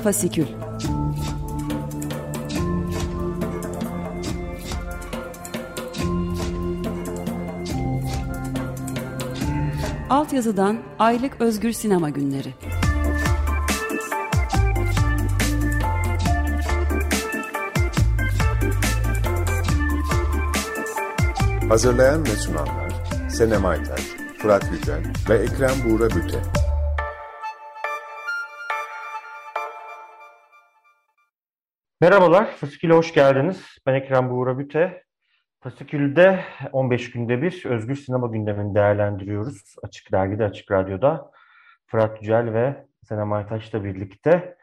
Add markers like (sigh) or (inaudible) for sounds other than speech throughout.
Fasikül Altyazıdan Aylık Özgür Sinema Günleri Hazırlayan ve sunanlar Senem Aytar, Fırat Yücel ve Ekrem Buğra Büte. Merhabalar, Fasikül'e hoş geldiniz. Ben Ekrem Buğra Büte. Fasikül'de 15 günde bir özgür sinema gündemini değerlendiriyoruz. Açık Dergi'de, Açık Radyo'da. Fırat Yücel ve Senem Aytaş'la birlikte.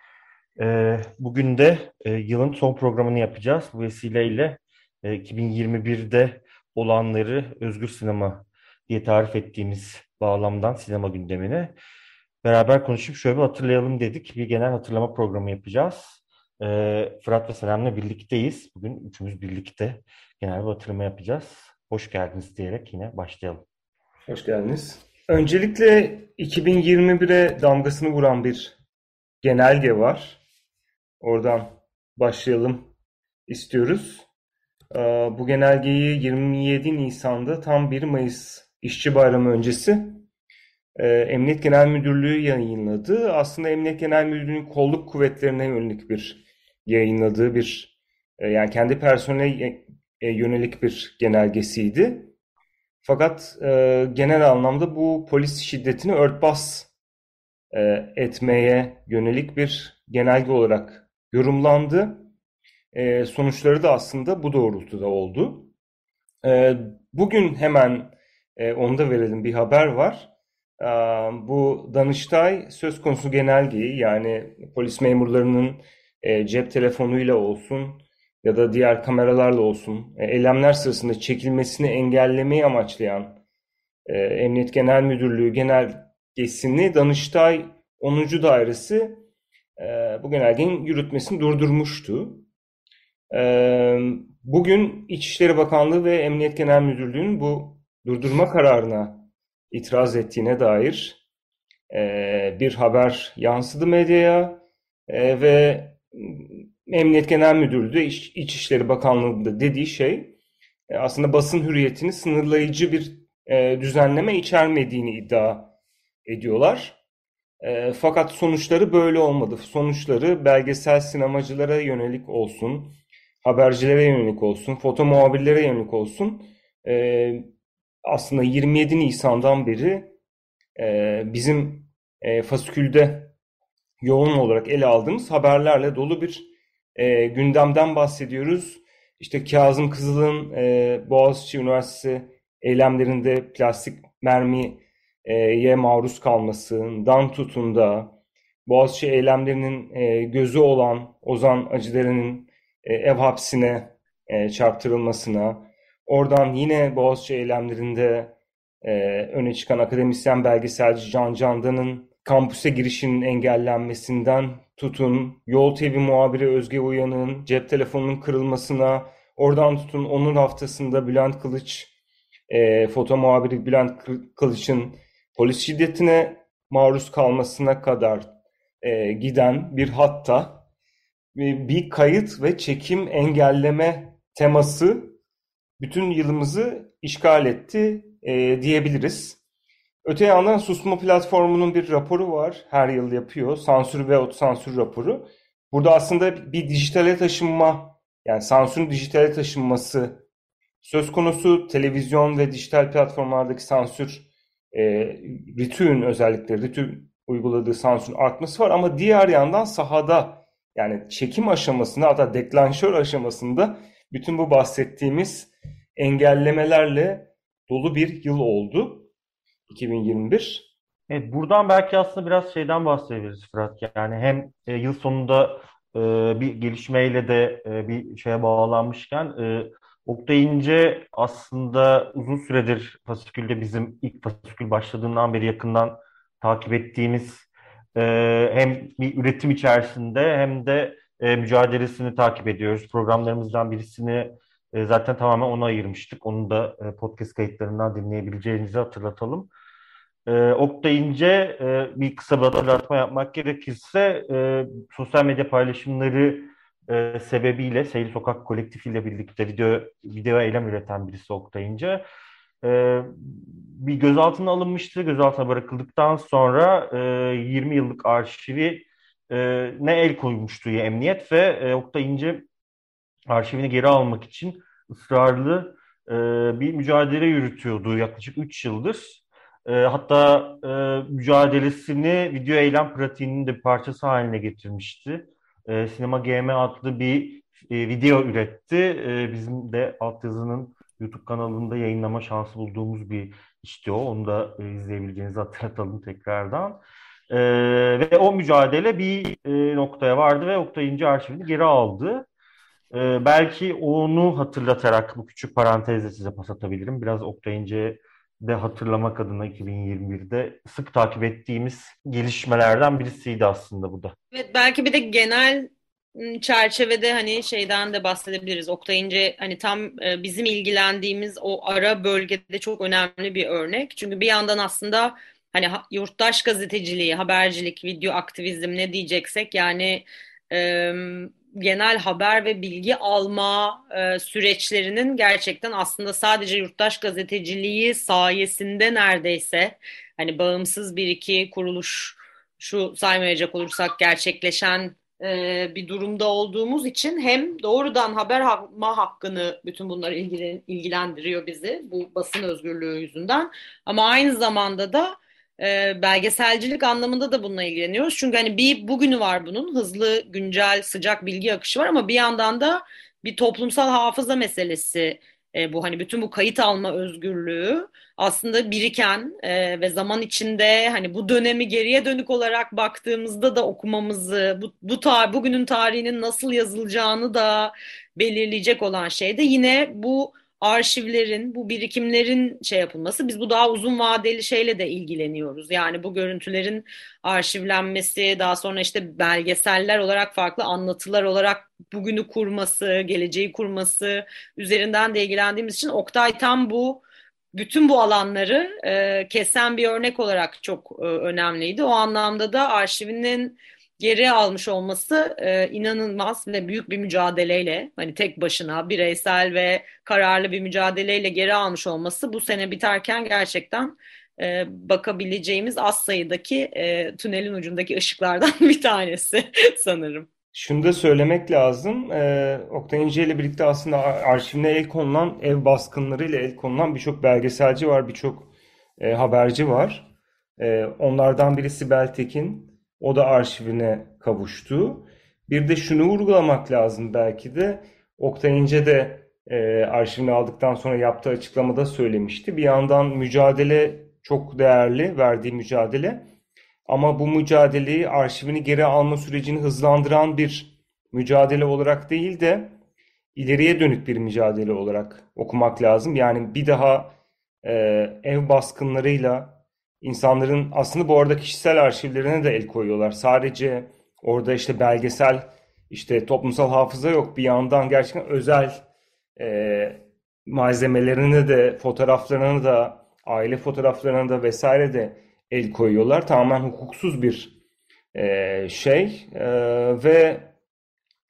Ee, bugün de e, yılın son programını yapacağız. Bu vesileyle e, 2021'de olanları özgür sinema diye tarif ettiğimiz bağlamdan sinema gündemine beraber konuşup şöyle bir hatırlayalım dedik. Bir genel hatırlama programı yapacağız. Ee, Fırat ve Selam'la birlikteyiz. Bugün üçümüz birlikte genel bir hatırlama yapacağız. Hoş geldiniz diyerek yine başlayalım. Hoş geldiniz. Öncelikle 2021'e damgasını vuran bir genelge var. Oradan başlayalım istiyoruz. Bu genelgeyi 27 Nisan'da tam 1 Mayıs İşçi Bayramı öncesi Emniyet Genel Müdürlüğü yayınladı. Aslında Emniyet Genel Müdürlüğü'nün kolluk kuvvetlerine yönelik bir yayınladığı bir yani kendi personeline yönelik bir genelgesiydi. Fakat genel anlamda bu polis şiddetini örtbas etmeye yönelik bir genelge olarak yorumlandı. E, sonuçları da aslında bu doğrultuda oldu. E, bugün hemen e, onu da verelim bir haber var. Bu Danıştay söz konusu genelgeyi yani polis memurlarının cep telefonuyla olsun ya da diğer kameralarla olsun e, eylemler sırasında çekilmesini engellemeyi amaçlayan e, Emniyet Genel Müdürlüğü genelgesini Danıştay 10. Dairesi e, bu genelgenin yürütmesini durdurmuştu. Bugün İçişleri Bakanlığı ve Emniyet Genel Müdürlüğü'nün bu durdurma kararına itiraz ettiğine dair bir haber yansıdı medyaya ve Emniyet Genel Müdürlüğü de İçişleri Bakanlığı'nda dediği şey aslında basın hürriyetini sınırlayıcı bir düzenleme içermediğini iddia ediyorlar. fakat sonuçları böyle olmadı. Sonuçları belgesel sinemacılara yönelik olsun, habercilere yönelik olsun, foto muhabirlere yönelik olsun e, aslında 27 Nisan'dan beri e, bizim e, fasikülde yoğun olarak ele aldığımız haberlerle dolu bir e, gündemden bahsediyoruz. İşte Kazım Kızıl'ın e, Boğaziçi Üniversitesi eylemlerinde plastik mermiye maruz kalmasından tutun da Boğaziçi eylemlerinin e, gözü olan Ozan Acıdere'nin e, ev hapsine e, çarptırılmasına, oradan yine Boğaziçi eylemlerinde e, öne çıkan akademisyen belgeselci Can Candan'ın kampüse girişinin engellenmesinden tutun, Yol TV muhabiri Özge Uyan'ın cep telefonunun kırılmasına, oradan tutun onun haftasında Bülent Kılıç, e, foto muhabiri Bülent Kılıç'ın polis şiddetine maruz kalmasına kadar e, giden bir hatta bir kayıt ve çekim engelleme teması bütün yılımızı işgal etti e, diyebiliriz. Öte yandan Susma Platformu'nun bir raporu var. Her yıl yapıyor. Sansür ve otosansür raporu. Burada aslında bir dijitale taşınma, yani sansürün dijitale taşınması söz konusu. Televizyon ve dijital platformlardaki sansür, e, RTÜ'nün özellikleri, RTÜ uyguladığı sansürün artması var. Ama diğer yandan sahada yani çekim aşamasında hatta deklanşör aşamasında bütün bu bahsettiğimiz engellemelerle dolu bir yıl oldu 2021. Evet, buradan belki aslında biraz şeyden bahsedebiliriz Fırat. Yani hem e, yıl sonunda e, bir gelişmeyle de e, bir şeye bağlanmışken e, Oktay İnce aslında uzun süredir Fasikül'de bizim ilk Fasikül başladığından beri yakından takip ettiğimiz ee, hem bir üretim içerisinde hem de e, mücadelesini takip ediyoruz. Programlarımızdan birisini e, zaten tamamen ona ayırmıştık. Onu da e, podcast kayıtlarından dinleyebileceğinizi hatırlatalım. E, Oktay İnce e, bir kısa bir hatırlatma yapmak gerekirse e, sosyal medya paylaşımları e, sebebiyle Seyir Sokak Kolektifi ile birlikte video video eylem üreten birisi Oktay İnce. E, bir gözaltına alınmıştı. Gözaltına bırakıldıktan sonra e, 20 yıllık arşivi e, ne el koymuştu ya emniyet ve e, Oktay İnce arşivini geri almak için ısrarlı e, bir mücadele yürütüyordu yaklaşık 3 yıldır. E, hatta e, mücadelesini video eylem pratiğinin de bir parçası haline getirmişti. E, Sinema GM adlı bir e, video üretti. E, bizim de altyazının YouTube kanalında yayınlama şansı bulduğumuz bir işti o. Onu da e, izleyebileceğinizi hatırlatalım tekrardan. E, ve o mücadele bir e, noktaya vardı ve Oktay İnce arşivini geri aldı. E, belki onu hatırlatarak bu küçük parantezle size pas atabilirim. Biraz Oktay de hatırlamak adına 2021'de sık takip ettiğimiz gelişmelerden birisiydi aslında bu da. Evet belki bir de genel çerçevede hani şeyden de bahsedebiliriz. Oktay İnce hani tam e, bizim ilgilendiğimiz o ara bölgede çok önemli bir örnek. Çünkü bir yandan aslında hani yurttaş gazeteciliği, habercilik, video aktivizm ne diyeceksek yani genel haber ve bilgi alma e, süreçlerinin gerçekten aslında sadece yurttaş gazeteciliği sayesinde neredeyse hani bağımsız bir iki kuruluş şu saymayacak olursak gerçekleşen e, bir durumda olduğumuz için hem doğrudan haber alma hakkını bütün bunlar ilgilendiriyor bizi bu basın özgürlüğü yüzünden ama aynı zamanda da e, belgeselcilik anlamında da bununla ilgileniyoruz. Çünkü hani bir bugünü var bunun hızlı, güncel, sıcak bilgi akışı var ama bir yandan da bir toplumsal hafıza meselesi e, bu hani bütün bu kayıt alma özgürlüğü aslında biriken e, ve zaman içinde hani bu dönemi geriye dönük olarak baktığımızda da okumamızı bu, bu ta, bugünün tarihinin nasıl yazılacağını da belirleyecek olan şey de yine bu arşivlerin, bu birikimlerin şey yapılması. Biz bu daha uzun vadeli şeyle de ilgileniyoruz. Yani bu görüntülerin arşivlenmesi, daha sonra işte belgeseller olarak farklı anlatılar olarak bugünü kurması, geleceği kurması üzerinden de ilgilendiğimiz için Oktay tam bu bütün bu alanları e, kesen bir örnek olarak çok e, önemliydi. O anlamda da arşivinin geri almış olması e, inanılmaz ve büyük bir mücadeleyle hani tek başına bireysel ve kararlı bir mücadeleyle geri almış olması bu sene biterken gerçekten e, bakabileceğimiz az sayıdaki e, tünelin ucundaki ışıklardan (laughs) bir tanesi sanırım. Şunu da söylemek lazım. E, Oktay İnce ile birlikte aslında arşivine el konulan, ev baskınlarıyla el konulan birçok belgeselci var, birçok e, haberci var. E, onlardan birisi Sibel Tekin. O da arşivine kavuştu. Bir de şunu vurgulamak lazım belki de. Oktay İnce de e, arşivini aldıktan sonra yaptığı açıklamada söylemişti. Bir yandan mücadele çok değerli, verdiği mücadele. Ama bu mücadeleyi arşivini geri alma sürecini hızlandıran bir mücadele olarak değil de ileriye dönük bir mücadele olarak okumak lazım. Yani bir daha e, ev baskınlarıyla insanların aslında bu arada kişisel arşivlerine de el koyuyorlar. Sadece orada işte belgesel işte toplumsal hafıza yok. Bir yandan gerçekten özel e, malzemelerine de fotoğraflarına da aile fotoğraflarına da vesaire de el koyuyorlar. Tamamen hukuksuz bir e, şey e, ve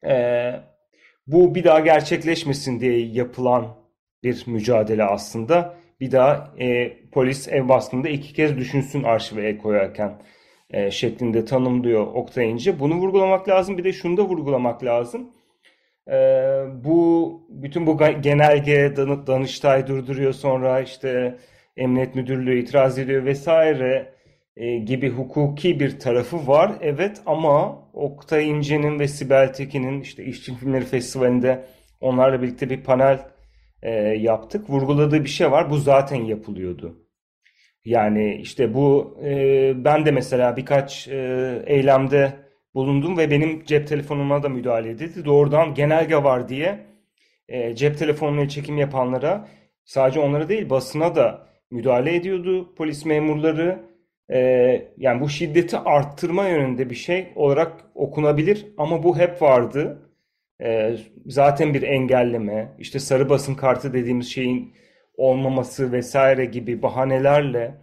e, bu bir daha gerçekleşmesin diye yapılan bir mücadele aslında bir daha e, polis ev baskında iki kez düşünsün arşive el koyarken e, şeklinde tanımlıyor Oktay İnce. Bunu vurgulamak lazım. Bir de şunu da vurgulamak lazım. E, bu bütün bu genelge Danıştay durduruyor sonra işte Emniyet Müdürlüğü itiraz ediyor vesaire e, gibi hukuki bir tarafı var. Evet ama Oktay İnce'nin ve Sibel Tekin'in işte İşçi Filmleri Festivali'nde onlarla birlikte bir panel e, yaptık. Vurguladığı bir şey var. Bu zaten yapılıyordu. Yani işte bu e, ben de mesela birkaç e, eylemde bulundum ve benim cep telefonuma da müdahale edildi. Doğrudan genelge var diye e, cep telefonuyla çekim yapanlara sadece onlara değil basına da müdahale ediyordu polis memurları. E, yani bu şiddeti arttırma yönünde bir şey olarak okunabilir ama bu hep vardı e, zaten bir engelleme, işte sarı basın kartı dediğimiz şeyin olmaması vesaire gibi bahanelerle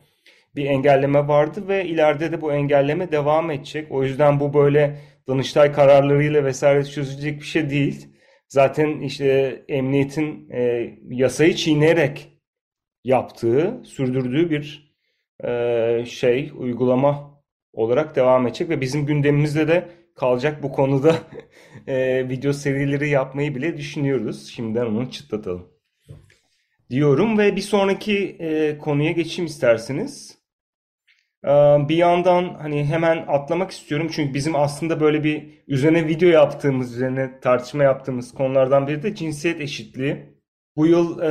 bir engelleme vardı ve ileride de bu engelleme devam edecek. O yüzden bu böyle Danıştay kararlarıyla vesaire çözülecek bir şey değil. Zaten işte emniyetin e, yasayı çiğneyerek yaptığı, sürdürdüğü bir e, şey, uygulama olarak devam edecek ve bizim gündemimizde de kalacak bu konuda (laughs) e, video serileri yapmayı bile düşünüyoruz. Şimdiden onu çıtlatalım. Diyorum ve bir sonraki e, konuya geçeyim isterseniz. E, bir yandan hani hemen atlamak istiyorum çünkü bizim aslında böyle bir üzerine video yaptığımız, üzerine tartışma yaptığımız konulardan biri de cinsiyet eşitliği. Bu yıl e,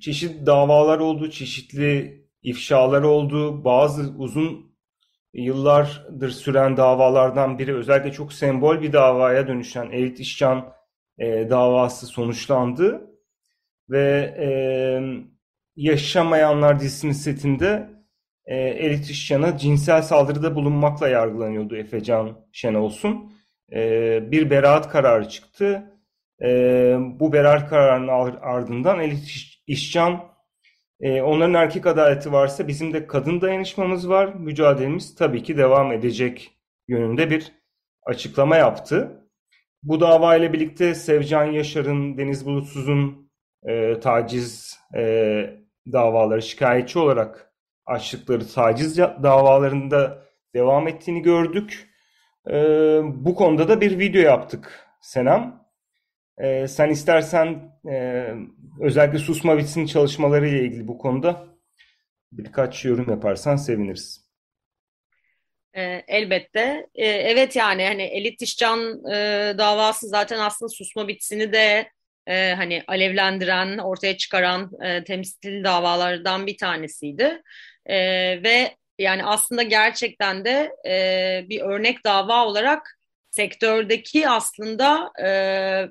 çeşitli davalar oldu, çeşitli ifşalar oldu. Bazı uzun yıllardır süren davalardan biri özellikle çok sembol bir davaya dönüşen Elit İşcan e, davası sonuçlandı. Ve e, Yaşamayanlar dizisinin setinde e, Elit İşcan'a cinsel saldırıda bulunmakla yargılanıyordu Efecan Şenolsun. E, bir beraat kararı çıktı. E, bu beraat kararının ardından Elit İşcan e, onların erkek adaleti varsa bizim de kadın dayanışmamız var. Mücadelemiz tabii ki devam edecek yönünde bir açıklama yaptı. Bu dava ile birlikte Sevcan Yaşar'ın, Deniz Bulutsuz'un e, taciz e, davaları şikayetçi olarak açtıkları taciz davalarında devam ettiğini gördük. E, bu konuda da bir video yaptık Senem. E, sen istersen e, özellikle Susmavitz'in çalışmaları ile ilgili bu konuda birkaç yorum yaparsan seviniriz. Elbette. Evet yani hani Elit İşcan davası zaten aslında susma bitsini de hani alevlendiren, ortaya çıkaran temsil davalardan bir tanesiydi. Ve yani aslında gerçekten de bir örnek dava olarak sektördeki aslında e,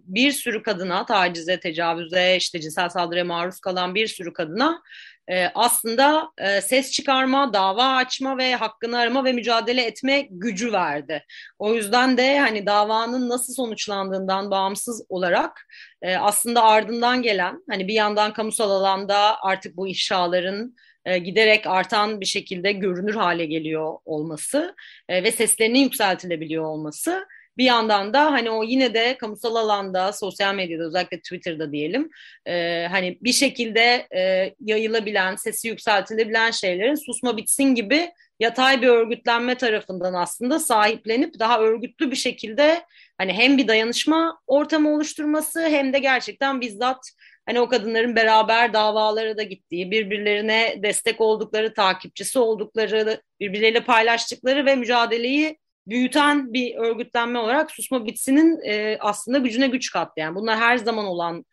bir sürü kadına tacize, tecavüze, işte cinsel saldırıya maruz kalan bir sürü kadına e, aslında e, ses çıkarma, dava açma ve hakkını arama ve mücadele etme gücü verdi. O yüzden de hani davanın nasıl sonuçlandığından bağımsız olarak e, aslında ardından gelen hani bir yandan kamusal alanda artık bu ifşaların e, giderek artan bir şekilde görünür hale geliyor olması e, ve seslerinin yükseltilebiliyor olması bir yandan da hani o yine de kamusal alanda, sosyal medyada özellikle Twitter'da diyelim e, hani bir şekilde e, yayılabilen, sesi yükseltilebilen şeylerin susma bitsin gibi yatay bir örgütlenme tarafından aslında sahiplenip daha örgütlü bir şekilde hani hem bir dayanışma ortamı oluşturması hem de gerçekten bizzat hani o kadınların beraber davalara da gittiği, birbirlerine destek oldukları, takipçisi oldukları, birbirleriyle paylaştıkları ve mücadeleyi büyüten bir örgütlenme olarak susma bitsinin e, aslında gücüne güç kattı. Yani bunlar her zaman olan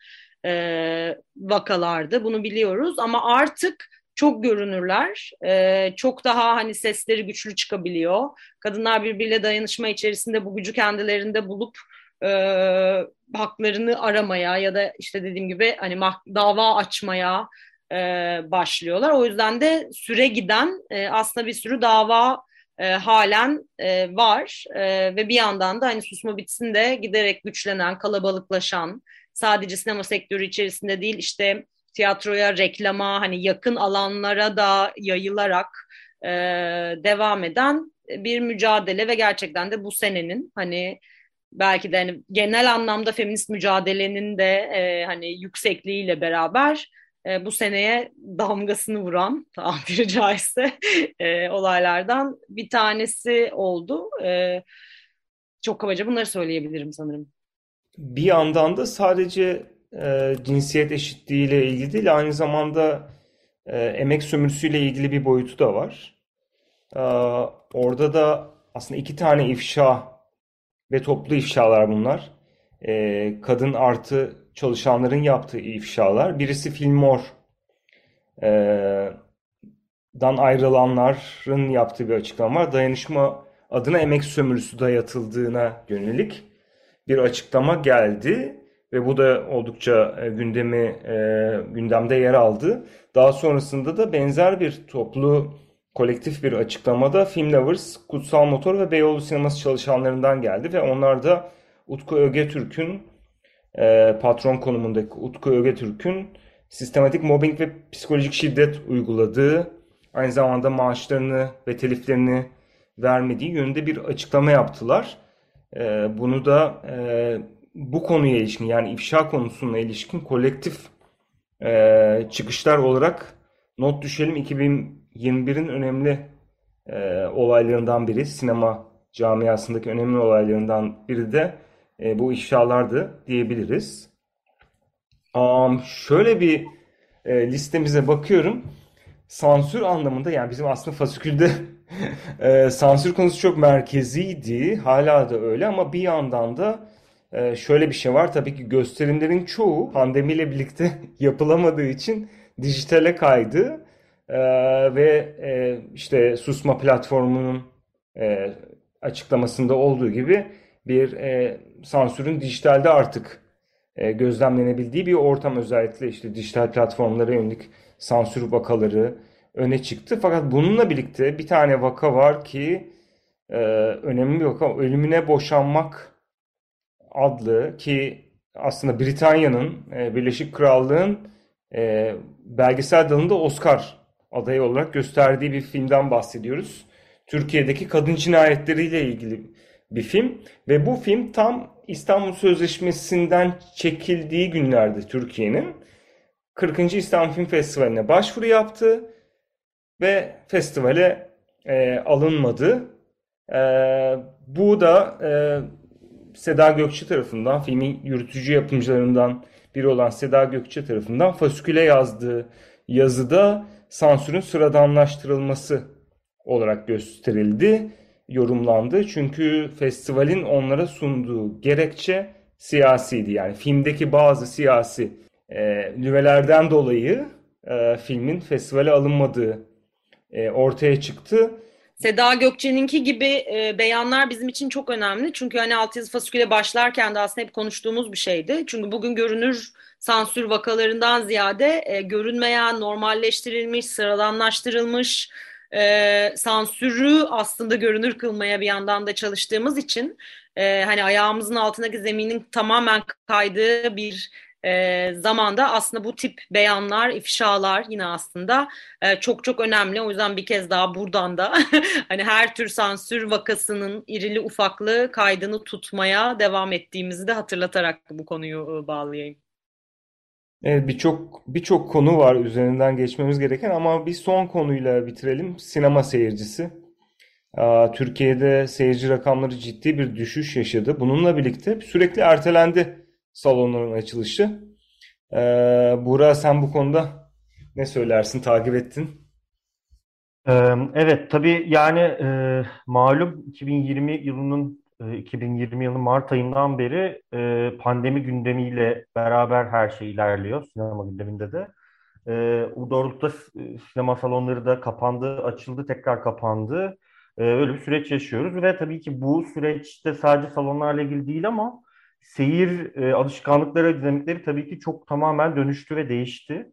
e, vakalardı, bunu biliyoruz ama artık çok görünürler, e, çok daha hani sesleri güçlü çıkabiliyor. Kadınlar birbiriyle dayanışma içerisinde bu gücü kendilerinde bulup e, haklarını aramaya ya da işte dediğim gibi hani dava açmaya e, başlıyorlar. O yüzden de süre giden e, aslında bir sürü dava e, halen e, var. E, ve bir yandan da hani susma bitsin de giderek güçlenen, kalabalıklaşan, sadece sinema sektörü içerisinde değil işte tiyatroya, reklama, hani yakın alanlara da yayılarak e, devam eden bir mücadele ve gerçekten de bu senenin hani belki de hani genel anlamda feminist mücadelenin de e, hani yüksekliğiyle beraber e, bu seneye damgasını vuran tabiri caizse e, olaylardan bir tanesi oldu. E, çok kabaca bunları söyleyebilirim sanırım. Bir yandan da sadece e, cinsiyet eşitliğiyle ilgili değil, aynı zamanda e, emek sömürüsüyle ilgili bir boyutu da var. E, orada da aslında iki tane ifşa ve toplu ifşalar bunlar. E, kadın artı çalışanların yaptığı ifşalar. Birisi Filmor dan ayrılanların yaptığı bir açıklama var. Dayanışma adına emek sömürüsü dayatıldığına yönelik bir açıklama geldi ve bu da oldukça e, gündemi e, gündemde yer aldı. Daha sonrasında da benzer bir toplu kolektif bir açıklamada Film Lovers, Kutsal Motor ve Beyoğlu Sineması çalışanlarından geldi ve onlar da Utku Ögetürk'ün e, patron konumundaki Utku Ögetürk'ün sistematik mobbing ve psikolojik şiddet uyguladığı aynı zamanda maaşlarını ve teliflerini vermediği yönünde bir açıklama yaptılar. E, bunu da e, bu konuya ilişkin yani ifşa konusuna ilişkin kolektif e, çıkışlar olarak not düşelim 2021'in önemli e, olaylarından biri sinema camiasındaki önemli olaylarından biri de e, bu ifşalardı diyebiliriz. Um, şöyle bir e, listemize bakıyorum. Sansür anlamında yani bizim aslında fasikülde (laughs) e, sansür konusu çok merkeziydi. Hala da öyle ama bir yandan da e, şöyle bir şey var. Tabii ki gösterimlerin çoğu pandemiyle birlikte (laughs) yapılamadığı için dijitale kaydı. E, ve e, işte susma platformunun e, açıklamasında olduğu gibi bir e, sansürün dijitalde artık e, gözlemlenebildiği bir ortam özellikle işte dijital platformlara yönelik sansür vakaları öne çıktı. Fakat bununla birlikte bir tane vaka var ki e, önemli bir vaka. Ölümüne boşanmak adlı ki aslında Britanya'nın, e, Birleşik Krallığın e, belgesel dalında Oscar adayı olarak gösterdiği bir filmden bahsediyoruz. Türkiye'deki kadın cinayetleriyle ilgili bir film ve bu film tam İstanbul Sözleşmesi'nden çekildiği günlerde Türkiye'nin 40. İstanbul Film Festivali'ne başvuru yaptı ve festivale e, alınmadı. E, bu da e, Seda Gökçe tarafından, filmin yürütücü yapımcılarından biri olan Seda Gökçe tarafından fasiküle yazdığı yazıda sansürün sıradanlaştırılması olarak gösterildi, yorumlandı. Çünkü festivalin onlara sunduğu gerekçe siyasiydi. Yani filmdeki bazı siyasi e, nüvelerden dolayı e, filmin festivale alınmadığı e, ortaya çıktı. Seda Gökçe'ninki gibi e, beyanlar bizim için çok önemli. Çünkü hani altyazı fasiküle başlarken de aslında hep konuştuğumuz bir şeydi. Çünkü bugün görünür sansür vakalarından ziyade e, görünmeyen, normalleştirilmiş, sıradanlaştırılmış e, sansürü aslında görünür kılmaya bir yandan da çalıştığımız için e, hani ayağımızın altındaki zeminin tamamen kaydığı bir e, zamanda aslında bu tip beyanlar, ifşalar yine aslında e, çok çok önemli. O yüzden bir kez daha buradan da (laughs) hani her tür sansür vakasının irili ufaklı kaydını tutmaya devam ettiğimizi de hatırlatarak bu konuyu e, bağlayayım. Evet birçok birçok konu var üzerinden geçmemiz gereken ama bir son konuyla bitirelim. Sinema seyircisi. Türkiye'de seyirci rakamları ciddi bir düşüş yaşadı. Bununla birlikte sürekli ertelendi salonların açılışı. Buğra sen bu konuda ne söylersin? Takip ettin. Evet tabii yani malum 2020 yılının 2020 yılı Mart ayından beri e, pandemi gündemiyle beraber her şey ilerliyor sinema gündeminde de. E, bu doğrultuda sinema salonları da kapandı, açıldı, tekrar kapandı. E, öyle bir süreç yaşıyoruz ve tabii ki bu süreçte sadece salonlarla ilgili değil ama seyir e, alışkanlıkları, dinamikleri tabii ki çok tamamen dönüştü ve değişti.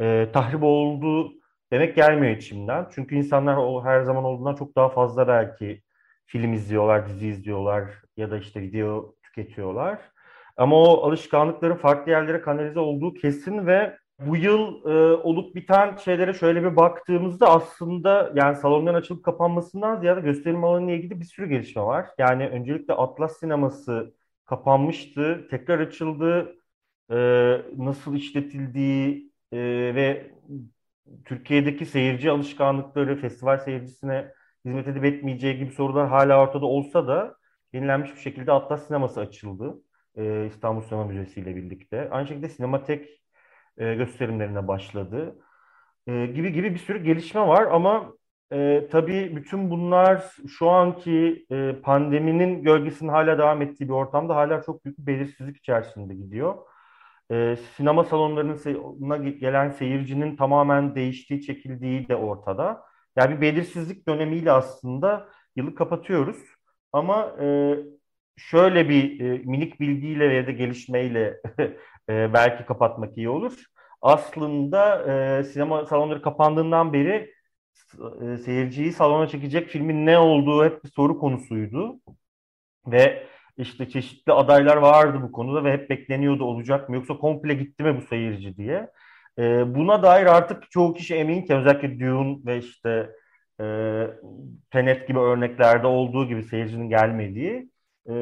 E, tahrip oldu demek gelmiyor içimden. Çünkü insanlar o her zaman olduğundan çok daha fazla belki film izliyorlar, dizi izliyorlar ya da işte video tüketiyorlar. Ama o alışkanlıkların farklı yerlere kanalize olduğu kesin ve bu yıl e, olup biten şeylere şöyle bir baktığımızda aslında yani salonların açılıp kapanmasından ziyade gösterim alanıyla ilgili bir sürü gelişme var. Yani öncelikle Atlas sineması kapanmıştı, tekrar açıldı, e, nasıl işletildiği e, ve Türkiye'deki seyirci alışkanlıkları, festival seyircisine hizmet edip etmeyeceği gibi sorular hala ortada olsa da yenilenmiş bir şekilde Atlas Sineması açıldı. E, İstanbul Sinema Müzesi ile birlikte. Aynı şekilde Sinematek e, gösterimlerine başladı. E, gibi gibi bir sürü gelişme var ama e, tabii bütün bunlar şu anki e, pandeminin gölgesinin hala devam ettiği bir ortamda hala çok büyük bir belirsizlik içerisinde gidiyor. E, sinema salonlarına gelen seyircinin tamamen değiştiği, çekildiği de ortada. Yani bir belirsizlik dönemiyle aslında yılı kapatıyoruz. Ama e, şöyle bir e, minik bilgiyle ya da gelişmeyle (laughs) e, belki kapatmak iyi olur. Aslında e, sinema salonları kapandığından beri e, seyirciyi salona çekecek filmin ne olduğu hep bir soru konusuydu. Ve işte çeşitli adaylar vardı bu konuda ve hep bekleniyordu olacak mı yoksa komple gitti mi bu seyirci diye. E, buna dair artık çoğu kişi eminken özellikle Dune ve işte e, Tenet gibi örneklerde olduğu gibi seyircinin gelmediği. E,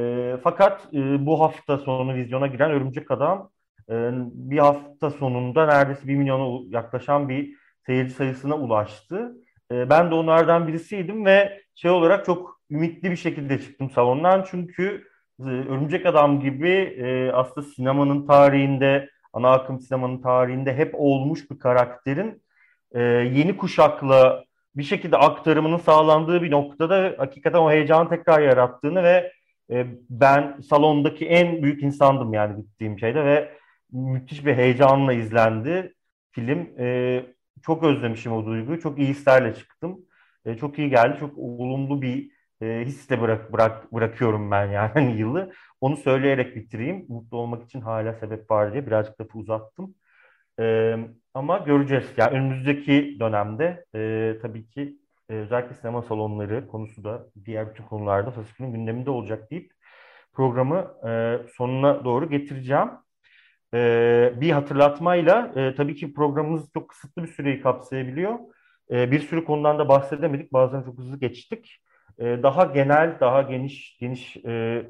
fakat e, bu hafta sonu vizyona giren Örümcek Adam e, bir hafta sonunda neredeyse bir milyona yaklaşan bir seyirci sayısına ulaştı. E, ben de onlardan birisiydim ve şey olarak çok ümitli bir şekilde çıktım salondan. Çünkü e, Örümcek Adam gibi e, aslında sinemanın tarihinde, ana akım sinemanın tarihinde hep olmuş bir karakterin e, yeni kuşakla bir şekilde aktarımının sağlandığı bir noktada hakikaten o heyecanı tekrar yarattığını ve e, ben salondaki en büyük insandım yani gittiğim şeyde ve müthiş bir heyecanla izlendi film. E, çok özlemişim o duyguyu. Çok iyi hislerle çıktım. E, çok iyi geldi. Çok olumlu bir e, hisle bırak, bırak, bırakıyorum ben yani (laughs) yılı. Onu söyleyerek bitireyim. Mutlu olmak için hala sebep var diye birazcık lafı uzattım. E, ama göreceğiz. Yani önümüzdeki dönemde e, tabii ki e, özellikle sinema salonları konusu da diğer bütün konularda Fasikül'ün gündeminde olacak deyip programı e, sonuna doğru getireceğim. E, bir hatırlatmayla e, tabii ki programımız çok kısıtlı bir süreyi kapsayabiliyor. E, bir sürü konudan da bahsedemedik. Bazen çok hızlı geçtik. E, daha genel, daha geniş geniş e,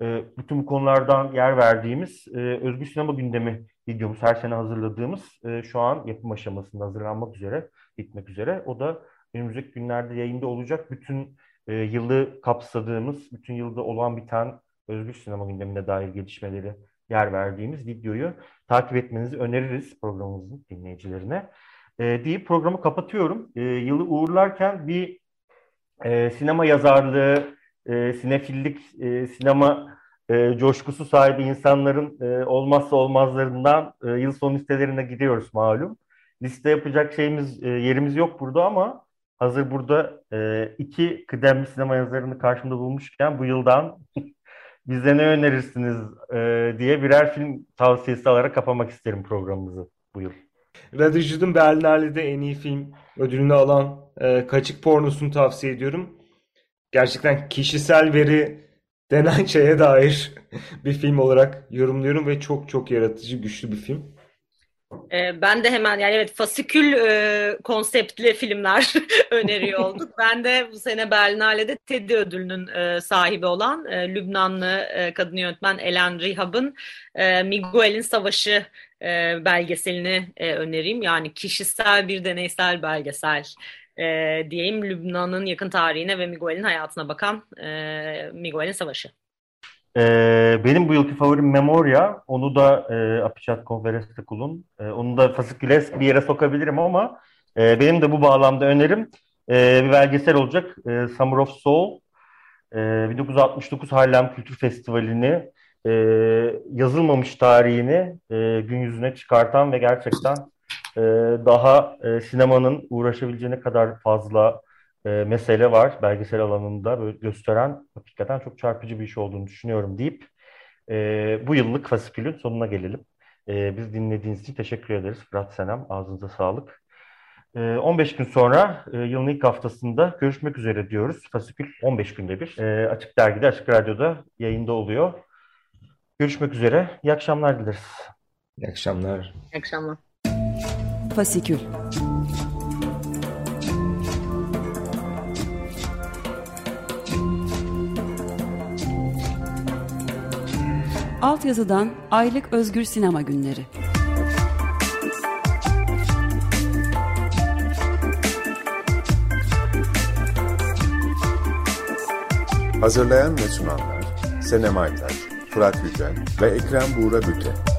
e, bütün bu konulardan yer verdiğimiz e, Özgür Sinema Gündemi videomuz, her sene hazırladığımız e, şu an yapım aşamasında hazırlanmak üzere, bitmek üzere. O da önümüzdeki günlerde yayında olacak. Bütün e, yılı kapsadığımız, bütün yılda olan biten Özgür Sinema Gündemi'ne dair gelişmeleri yer verdiğimiz videoyu takip etmenizi öneririz programımızın dinleyicilerine. E, deyip programı kapatıyorum. E, yılı uğurlarken bir e, sinema yazarlığı, e, sinefillik, e, sinema e, coşkusu sahibi insanların e, olmazsa olmazlarından e, yıl sonu listelerine gidiyoruz malum. Liste yapacak şeyimiz, e, yerimiz yok burada ama hazır burada e, iki kıdemli sinema yazarını karşımda bulmuşken bu yıldan (laughs) bize ne önerirsiniz e, diye birer film tavsiyesi alarak kapamak isterim programımızı bu yıl. Radyocu'nun Berlinale'de en iyi film ödülünü alan e, Kaçık Pornosu'nu tavsiye ediyorum. Gerçekten kişisel veri (laughs) denen şeye dair (laughs) bir film olarak yorumluyorum ve çok çok yaratıcı, güçlü bir film. Ee, ben de hemen yani evet fasikül e, konseptli filmler (laughs) öneriyor olduk. Ben de bu sene Berlinale'de Teddy ödülünün e, sahibi olan e, Lübnanlı e, kadın yönetmen Ellen Rihab'ın e, Miguel'in Savaşı e, belgeselini e, önereyim. Yani kişisel bir deneysel belgesel e, diyeyim Lübnan'ın yakın tarihine ve Miguel'in hayatına bakan e, Miguel'in Savaşı. Ee, benim bu yılki favorim Memoria. Onu da e, Apichat Konferens'te kulun. E, onu da fasiküles bir yere sokabilirim ama e, benim de bu bağlamda önerim e, bir belgesel olacak. E, Summer of Soul. E, 1969 Harlem Kültür Festivali'ni e, yazılmamış tarihini e, gün yüzüne çıkartan ve gerçekten e, daha e, sinemanın uğraşabileceğine kadar fazla e, mesele var belgesel alanında böyle gösteren hakikaten çok çarpıcı bir iş olduğunu düşünüyorum deyip e, bu yıllık fasikülün sonuna gelelim. E, biz dinlediğiniz için teşekkür ederiz Fırat Senem. Ağzınıza sağlık. E, 15 gün sonra e, yılın ilk haftasında görüşmek üzere diyoruz. Fasikül 15 günde bir. E, Açık Dergi'de, Açık Radyo'da yayında oluyor. Görüşmek üzere. İyi akşamlar dileriz. İyi akşamlar. İyi akşamlar. Fasikül Altyazıdan Aylık Özgür Sinema Günleri Hazırlayan ve sunanlar Senem Aytaç, Fırat Yücel ve Ekrem Buğra Büte.